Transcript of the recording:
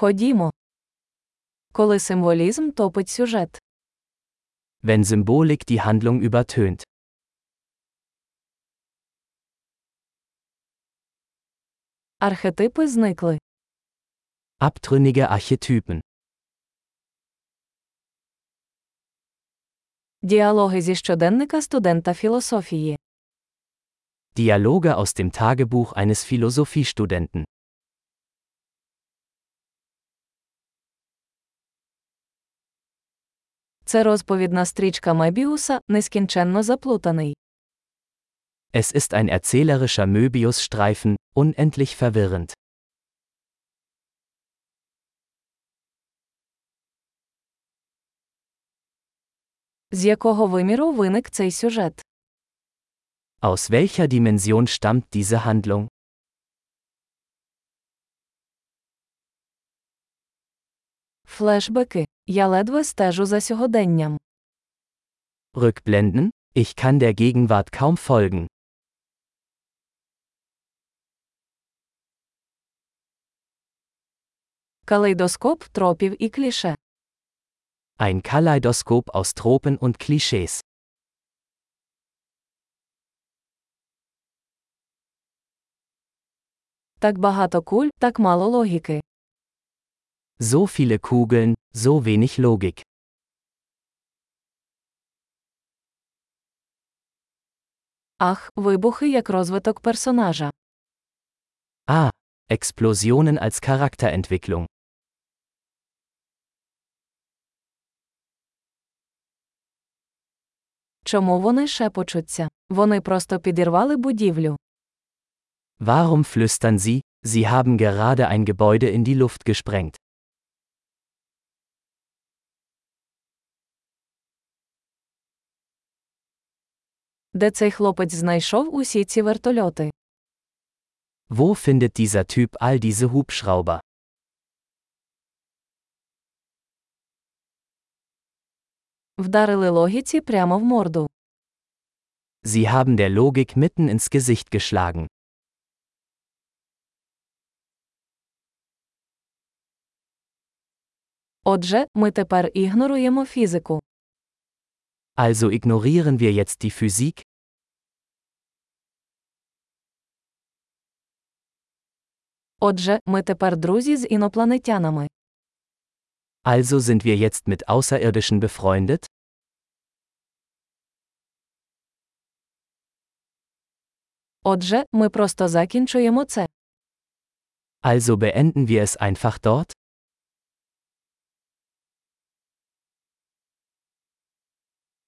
Ходімо. Коли символізм топить сюжет. Wenn Symbolik die Handlung übertönt. Архетипи зникли. Abtrünnige Archetypen. Діалоги зі щоденника студента філософії. Dialoge aus dem Tagebuch eines Philosophiestudenten. Це розповідна стрічка Мебіуса, нескінченно заплутаний. Es ist ein erzählerischer Möbius-Streifen, unendlich verwirrend. З якого виміру виник цей сюжет? Aus welcher Dimension stammt diese Handlung? Флешбеки. Я ледве стежу за сьогоденням. Rückblenden? Ich kann der Gegenwart kaum folgen. Калейдоскоп тропів і кліше. Ein Kaleidoskop aus Tropen und Klischees. Так багато куль, так мало логіки. So viele Kugeln, so wenig Logik. Ах, вибухи як розвиток персонажа. Ah, Explosionen als Charakterentwicklung. Чому вони шепочуться? Вони просто підірвали будівлю. Warum flüstern Sie? Sie haben gerade ein Gebäude in die Luft gesprengt. Де цей хлопець знайшов усі ці вертольоти? Wo findet dieser Typ all diese Hubschrauber? Вдарили логіці прямо в морду. Sie haben der Logik mitten ins Gesicht geschlagen. Отже, ми тепер ігноруємо фізику. Also ignorieren wir jetzt die Physik? Отже, ми тепер друзі з інопланетянами. Also sind wir jetzt mit Außerirdischen befreundet? Отже, ми просто закінчуємо це. Also beenden wir es einfach dort?